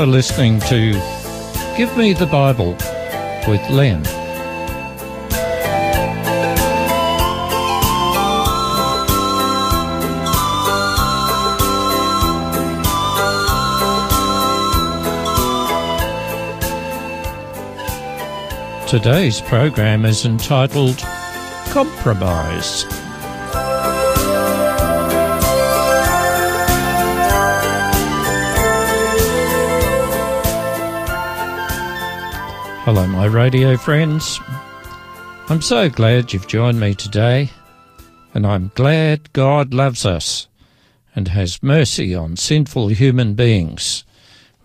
Are listening to Give Me the Bible with Len. Today's program is entitled Compromise. Hello, my radio friends. I'm so glad you've joined me today, and I'm glad God loves us and has mercy on sinful human beings,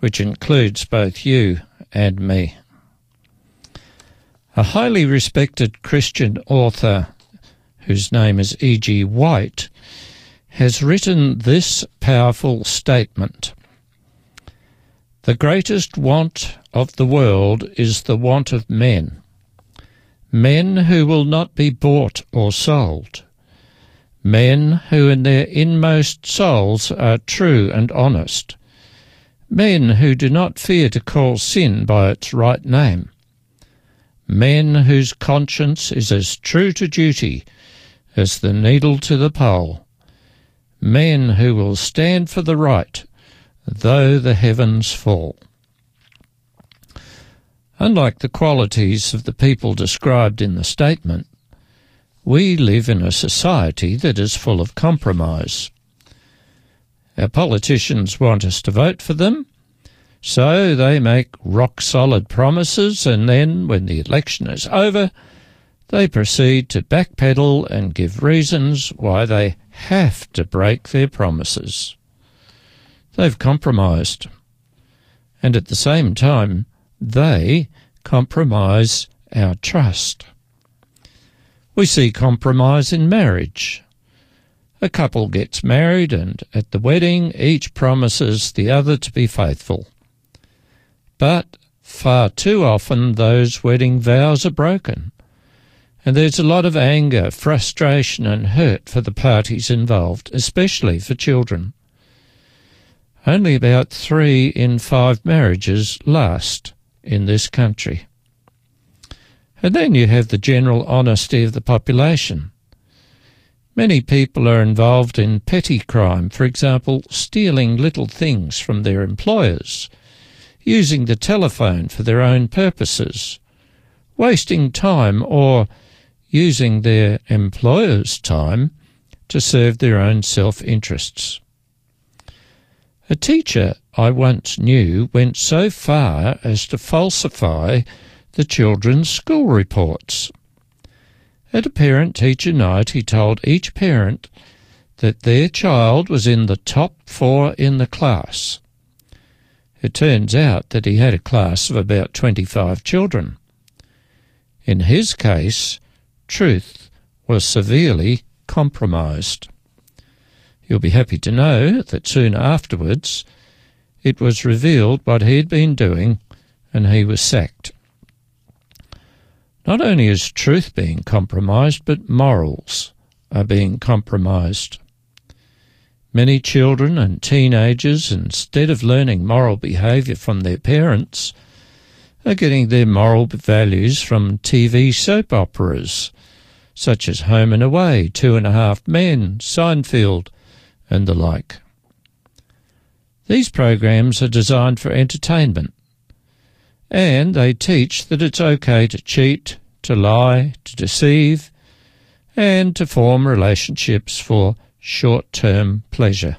which includes both you and me. A highly respected Christian author, whose name is E.G. White, has written this powerful statement. The greatest want of the world is the want of men. Men who will not be bought or sold. Men who in their inmost souls are true and honest. Men who do not fear to call sin by its right name men whose conscience is as true to duty as the needle to the pole, men who will stand for the right though the heavens fall. Unlike the qualities of the people described in the statement, we live in a society that is full of compromise. Our politicians want us to vote for them, so they make rock solid promises, and then, when the election is over, they proceed to backpedal and give reasons why they have to break their promises. They've compromised. And at the same time, they compromise our trust. We see compromise in marriage. A couple gets married, and at the wedding, each promises the other to be faithful. But far too often those wedding vows are broken. And there's a lot of anger, frustration, and hurt for the parties involved, especially for children. Only about three in five marriages last in this country. And then you have the general honesty of the population. Many people are involved in petty crime, for example, stealing little things from their employers using the telephone for their own purposes, wasting time or using their employer's time to serve their own self interests. A teacher I once knew went so far as to falsify the children's school reports. At a parent teacher night, he told each parent that their child was in the top four in the class it turns out that he had a class of about 25 children. In his case, truth was severely compromised. You'll be happy to know that soon afterwards it was revealed what he had been doing and he was sacked. Not only is truth being compromised, but morals are being compromised. Many children and teenagers, instead of learning moral behaviour from their parents, are getting their moral values from TV soap operas, such as Home and Away, Two and a Half Men, Seinfeld, and the like. These programs are designed for entertainment, and they teach that it's okay to cheat, to lie, to deceive, and to form relationships for short term pleasure.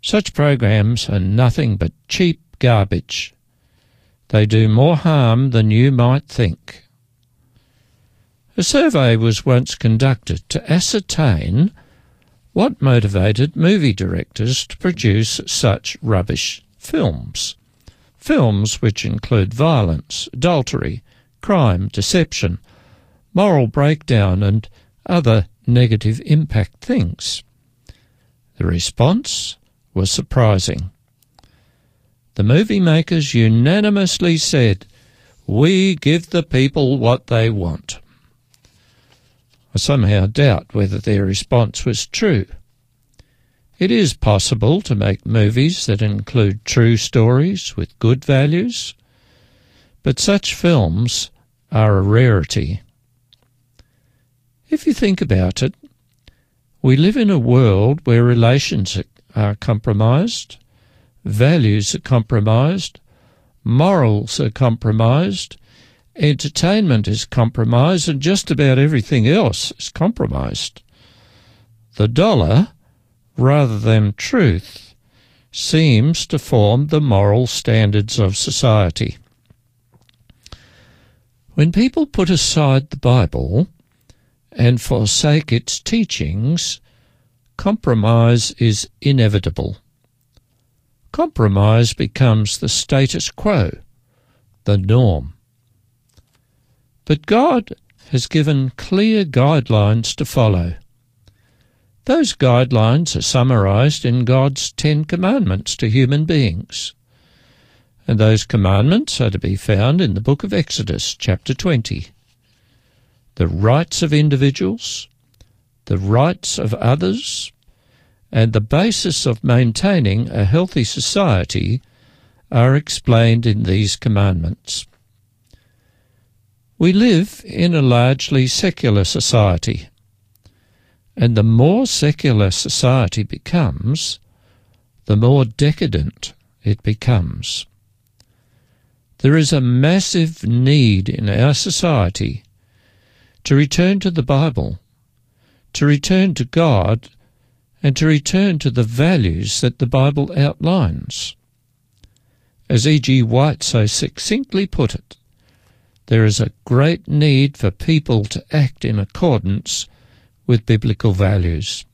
Such programs are nothing but cheap garbage. They do more harm than you might think. A survey was once conducted to ascertain what motivated movie directors to produce such rubbish films. Films which include violence, adultery, crime, deception, moral breakdown, and other negative impact things. The response was surprising. The movie makers unanimously said, We give the people what they want. I somehow doubt whether their response was true. It is possible to make movies that include true stories with good values, but such films are a rarity. If you think about it, we live in a world where relations are compromised, values are compromised, morals are compromised, entertainment is compromised, and just about everything else is compromised. The dollar rather than truth, seems to form the moral standards of society. When people put aside the Bible and forsake its teachings, compromise is inevitable. Compromise becomes the status quo, the norm. But God has given clear guidelines to follow. Those guidelines are summarized in God's Ten Commandments to human beings. And those commandments are to be found in the book of Exodus, chapter 20. The rights of individuals, the rights of others, and the basis of maintaining a healthy society are explained in these commandments. We live in a largely secular society. And the more secular society becomes, the more decadent it becomes. There is a massive need in our society to return to the Bible, to return to God, and to return to the values that the Bible outlines. As E.G. White so succinctly put it, there is a great need for people to act in accordance with biblical values.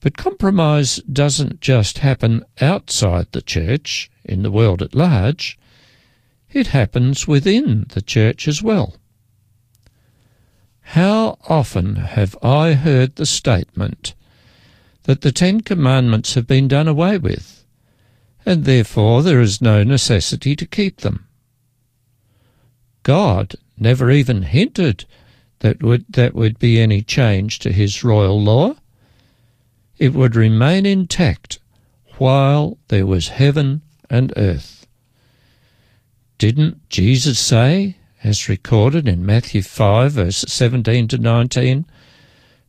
But compromise doesn't just happen outside the church, in the world at large, it happens within the church as well. How often have I heard the statement that the Ten Commandments have been done away with, and therefore there is no necessity to keep them? God never even hinted that would that would be any change to his royal law. It would remain intact while there was heaven and earth. Didn't Jesus say, as recorded in Matthew 5, verses 17 to 19,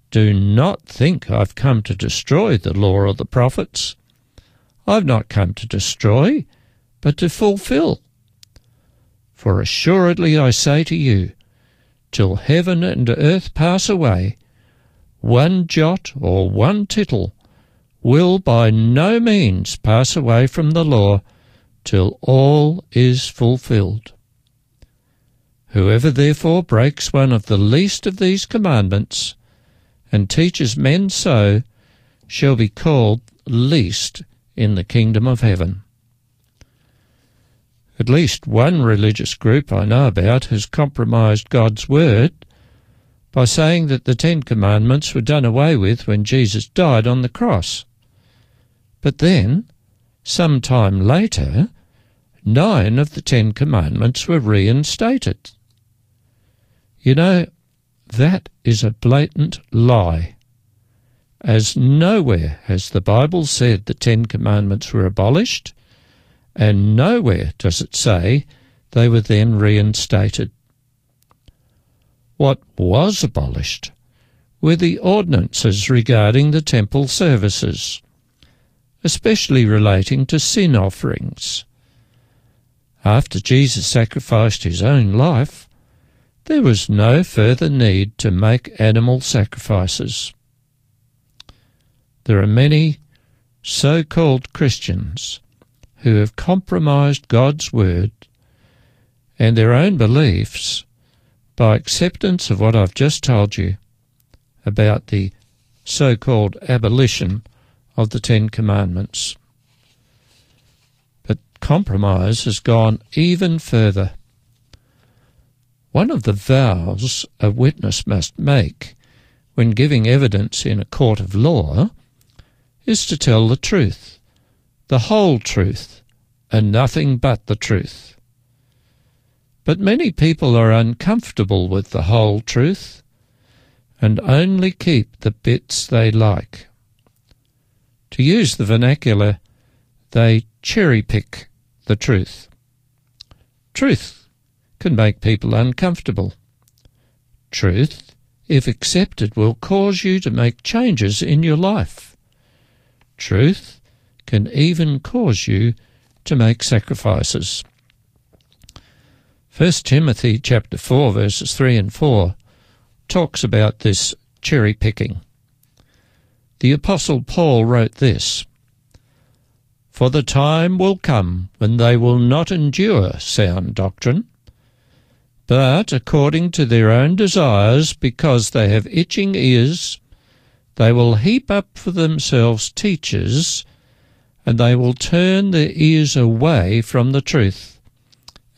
Do not think I've come to destroy the law or the prophets. I've not come to destroy, but to fulfill. For assuredly I say to you, till heaven and earth pass away, one jot or one tittle will by no means pass away from the law till all is fulfilled. Whoever therefore breaks one of the least of these commandments and teaches men so shall be called least in the kingdom of heaven. At least one religious group I know about has compromised God's word by saying that the Ten Commandments were done away with when Jesus died on the cross. But then, some time later, nine of the Ten Commandments were reinstated. You know, that is a blatant lie, as nowhere has the Bible said the Ten Commandments were abolished, and nowhere does it say they were then reinstated. What was abolished were the ordinances regarding the temple services, especially relating to sin offerings. After Jesus sacrificed his own life, there was no further need to make animal sacrifices. There are many so called Christians who have compromised God's word and their own beliefs by acceptance of what I've just told you about the so called abolition of the Ten Commandments. But compromise has gone even further. One of the vows a witness must make when giving evidence in a court of law is to tell the truth the whole truth, and nothing but the truth. But many people are uncomfortable with the whole truth and only keep the bits they like. To use the vernacular, they cherry pick the truth. Truth can make people uncomfortable. Truth, if accepted, will cause you to make changes in your life. Truth can even cause you to make sacrifices. 1 Timothy chapter 4 verses 3 and 4 talks about this cherry picking. The apostle Paul wrote this, For the time will come when they will not endure sound doctrine, but according to their own desires, because they have itching ears, they will heap up for themselves teachers, and they will turn their ears away from the truth,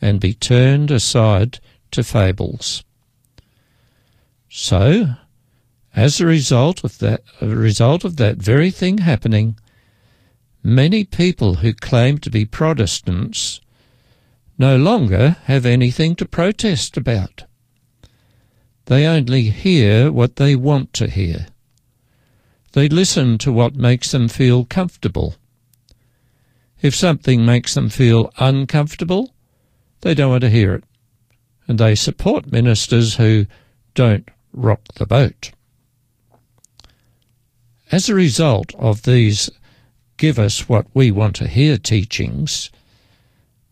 and be turned aside to fables. So, as a result of that, a result of that very thing happening, many people who claim to be Protestants no longer have anything to protest about. They only hear what they want to hear. They listen to what makes them feel comfortable. If something makes them feel uncomfortable, they don't want to hear it. And they support ministers who don't rock the boat. As a result of these give us what we want to hear teachings,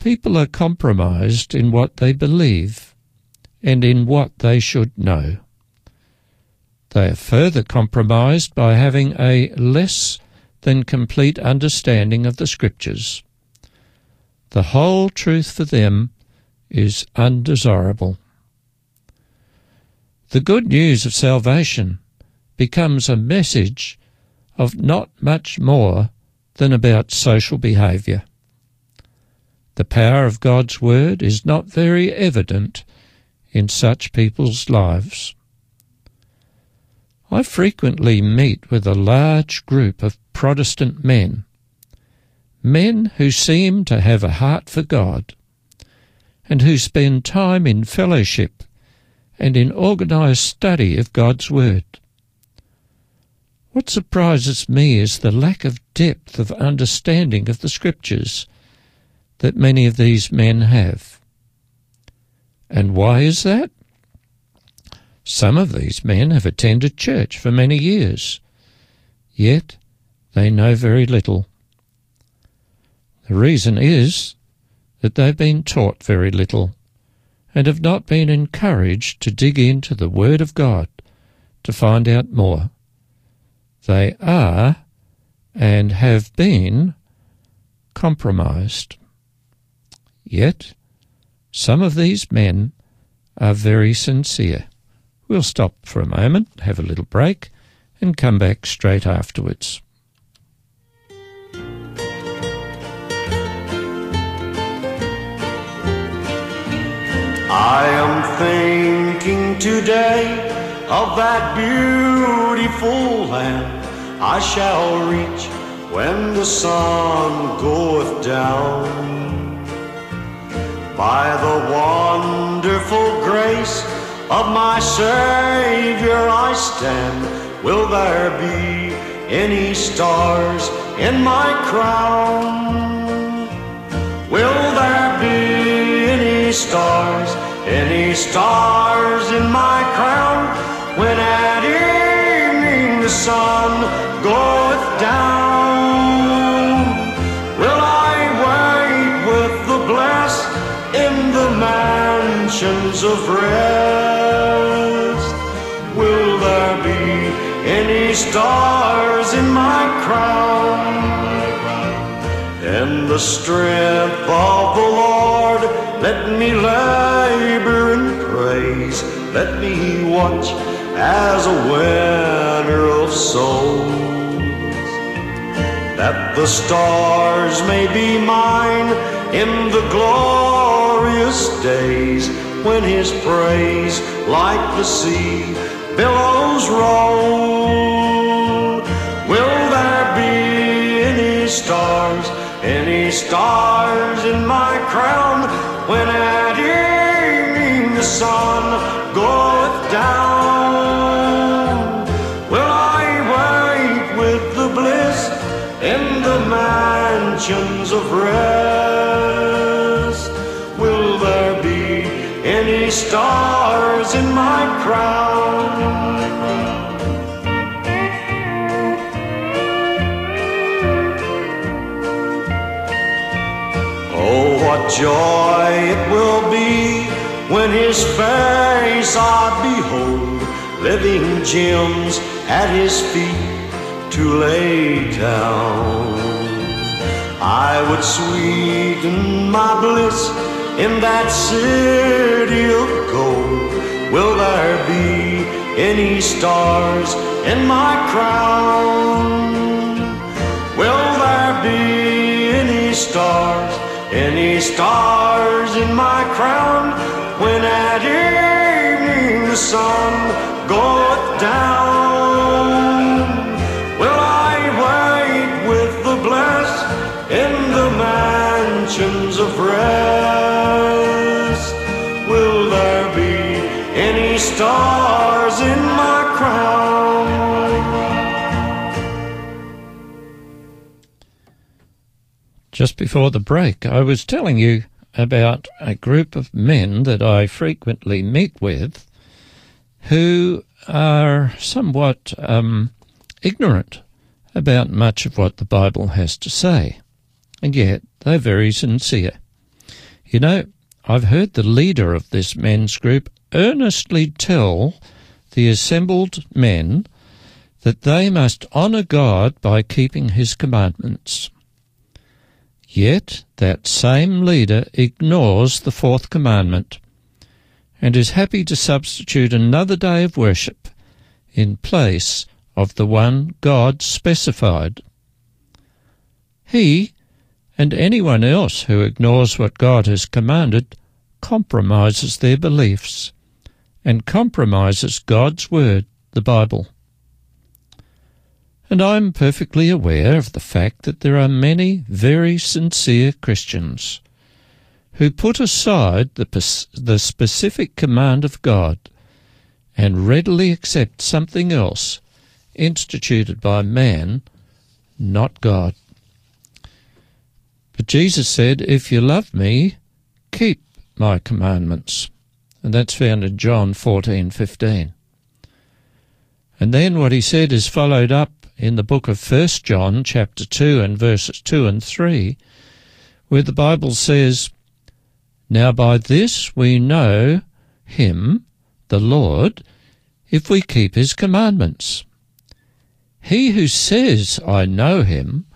People are compromised in what they believe and in what they should know. They are further compromised by having a less than complete understanding of the Scriptures. The whole truth for them is undesirable. The good news of salvation becomes a message of not much more than about social behaviour. The power of God's Word is not very evident in such people's lives. I frequently meet with a large group of Protestant men, men who seem to have a heart for God, and who spend time in fellowship and in organized study of God's Word. What surprises me is the lack of depth of understanding of the Scriptures that many of these men have. And why is that? Some of these men have attended church for many years, yet they know very little. The reason is that they've been taught very little and have not been encouraged to dig into the Word of God to find out more. They are and have been compromised. Yet, some of these men are very sincere. We'll stop for a moment, have a little break, and come back straight afterwards. I am thinking today of that beautiful land I shall reach when the sun goeth down by the wonderful grace of my Savior I stand. Will there be any stars in my crown? Will there be any stars, any stars in my crown when at evening the sun goeth down? Will I wait with the blessed in the mansions of rest. Stars in my crown? In the strength of the Lord, let me labor in praise. Let me watch as a winner of souls that the stars may be mine in the glorious days when his praise like the sea billows roll. Stars in my crown when at evening the sun goeth down? Will I wait with the bliss in the mansions of rest? Will there be any stars in my crown? Joy it will be when his face I behold, living gems at his feet to lay down. I would sweeten my bliss in that city of gold. Will there be any stars in my crown? Will there be any stars, any stars in my crown when at evening the sun goeth down? Just before the break, I was telling you about a group of men that I frequently meet with who are somewhat um, ignorant about much of what the Bible has to say, and yet they're very sincere. You know, I've heard the leader of this men's group earnestly tell the assembled men that they must honour God by keeping his commandments. Yet that same leader ignores the fourth commandment and is happy to substitute another day of worship in place of the one God specified. He and anyone else who ignores what God has commanded compromises their beliefs and compromises God's Word, the Bible. And I'm perfectly aware of the fact that there are many very sincere Christians who put aside the, the specific command of God and readily accept something else instituted by man, not God. But Jesus said, If you love me, keep my commandments. And that's found in John 14:15. And then what he said is followed up in the book of First John chapter 2 and verses 2 and 3 where the Bible says, Now by this we know him, the Lord, if we keep his commandments. He who says, I know him,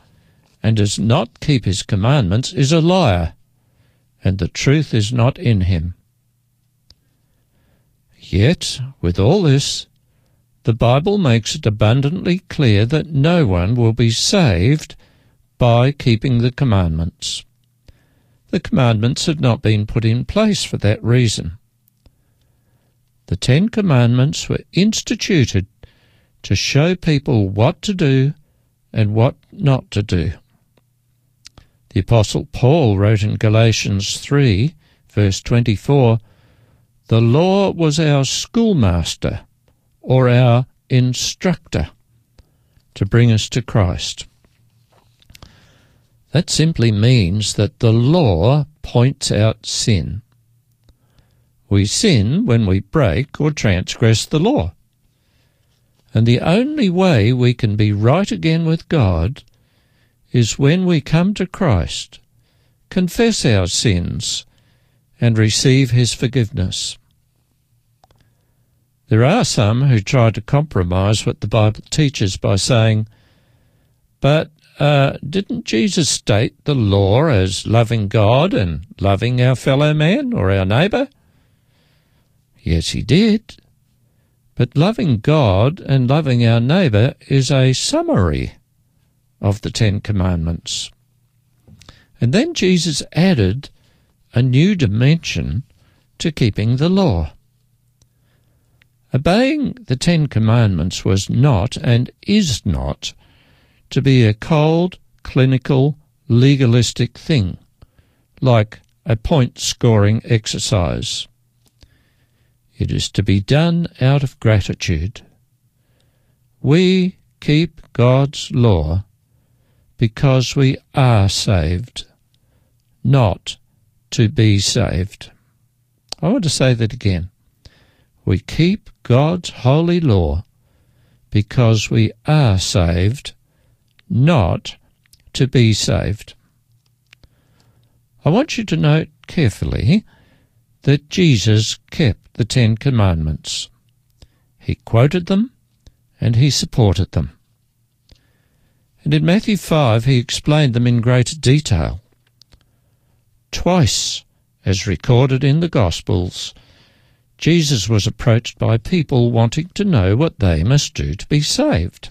and does not keep his commandments is a liar, and the truth is not in him. Yet, with all this, the Bible makes it abundantly clear that no one will be saved by keeping the commandments. The commandments have not been put in place for that reason. The Ten Commandments were instituted to show people what to do and what not to do. The Apostle Paul wrote in Galatians 3, verse 24, The law was our schoolmaster, or our instructor, to bring us to Christ. That simply means that the law points out sin. We sin when we break or transgress the law. And the only way we can be right again with God is when we come to Christ, confess our sins, and receive His forgiveness. There are some who try to compromise what the Bible teaches by saying, but uh, didn't Jesus state the law as loving God and loving our fellow man or our neighbour? Yes, he did. But loving God and loving our neighbour is a summary of the Ten Commandments. And then Jesus added a new dimension to keeping the law. Obeying the Ten Commandments was not and is not to be a cold, clinical, legalistic thing, like a point scoring exercise. It is to be done out of gratitude. We keep God's law because we are saved, not to be saved. I want to say that again. We keep God's holy law because we are saved, not to be saved. I want you to note carefully that Jesus kept the Ten Commandments. He quoted them and he supported them. And in Matthew 5, he explained them in greater detail. Twice, as recorded in the Gospels, Jesus was approached by people wanting to know what they must do to be saved.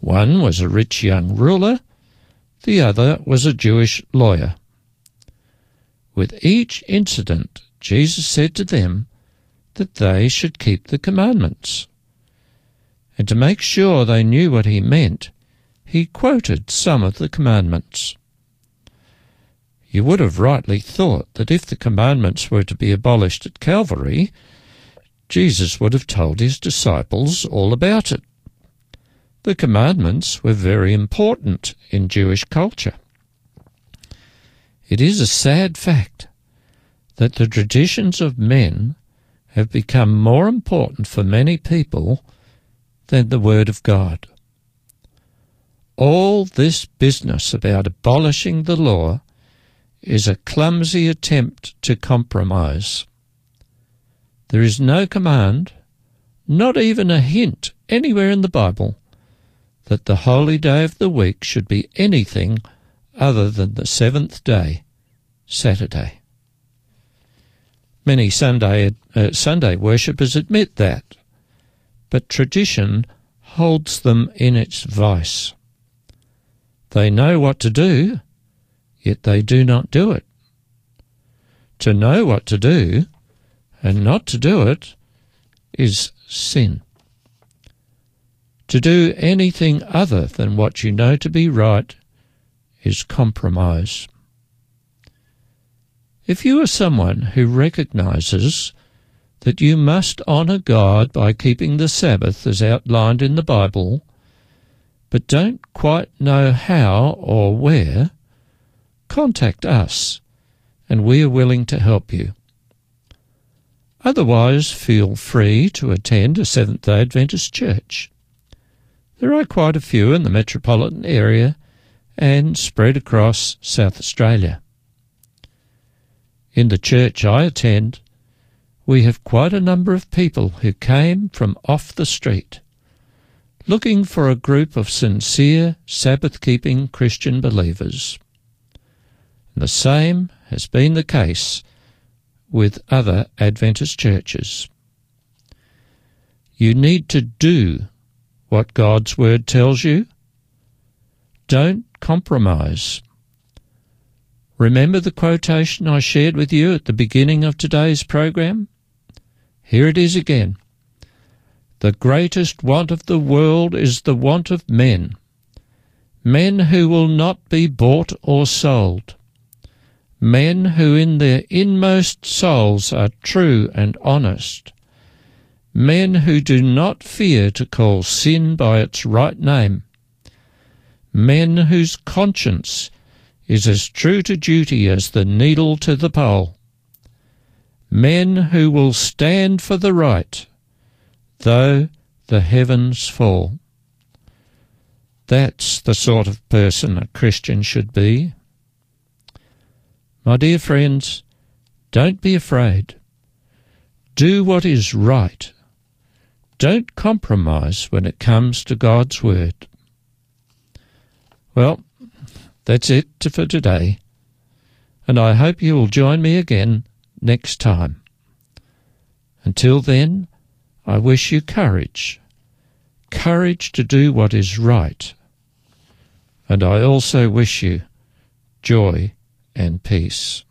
One was a rich young ruler, the other was a Jewish lawyer. With each incident, Jesus said to them that they should keep the commandments. And to make sure they knew what he meant, he quoted some of the commandments. You would have rightly thought that if the commandments were to be abolished at Calvary, Jesus would have told his disciples all about it. The commandments were very important in Jewish culture. It is a sad fact that the traditions of men have become more important for many people than the Word of God. All this business about abolishing the law is a clumsy attempt to compromise. There is no command, not even a hint anywhere in the Bible, that the holy day of the week should be anything other than the seventh day, Saturday. Many Sunday, uh, Sunday worshippers admit that, but tradition holds them in its vice. They know what to do, yet they do not do it. To know what to do and not to do it is sin. To do anything other than what you know to be right is compromise. If you are someone who recognizes that you must honour God by keeping the Sabbath as outlined in the Bible, but don't quite know how or where, contact us and we are willing to help you. Otherwise, feel free to attend a Seventh day Adventist church. There are quite a few in the metropolitan area and spread across South Australia. In the church I attend, we have quite a number of people who came from off the street looking for a group of sincere Sabbath keeping Christian believers. The same has been the case with other Adventist churches. You need to do what God's Word tells you. Don't compromise. Remember the quotation I shared with you at the beginning of today's program? Here it is again. The greatest want of the world is the want of men. Men who will not be bought or sold men who in their inmost souls are true and honest, men who do not fear to call sin by its right name, men whose conscience is as true to duty as the needle to the pole, men who will stand for the right, though the heavens fall. That's the sort of person a Christian should be. My dear friends, don't be afraid. Do what is right. Don't compromise when it comes to God's Word. Well, that's it for today, and I hope you will join me again next time. Until then, I wish you courage, courage to do what is right, and I also wish you joy and peace.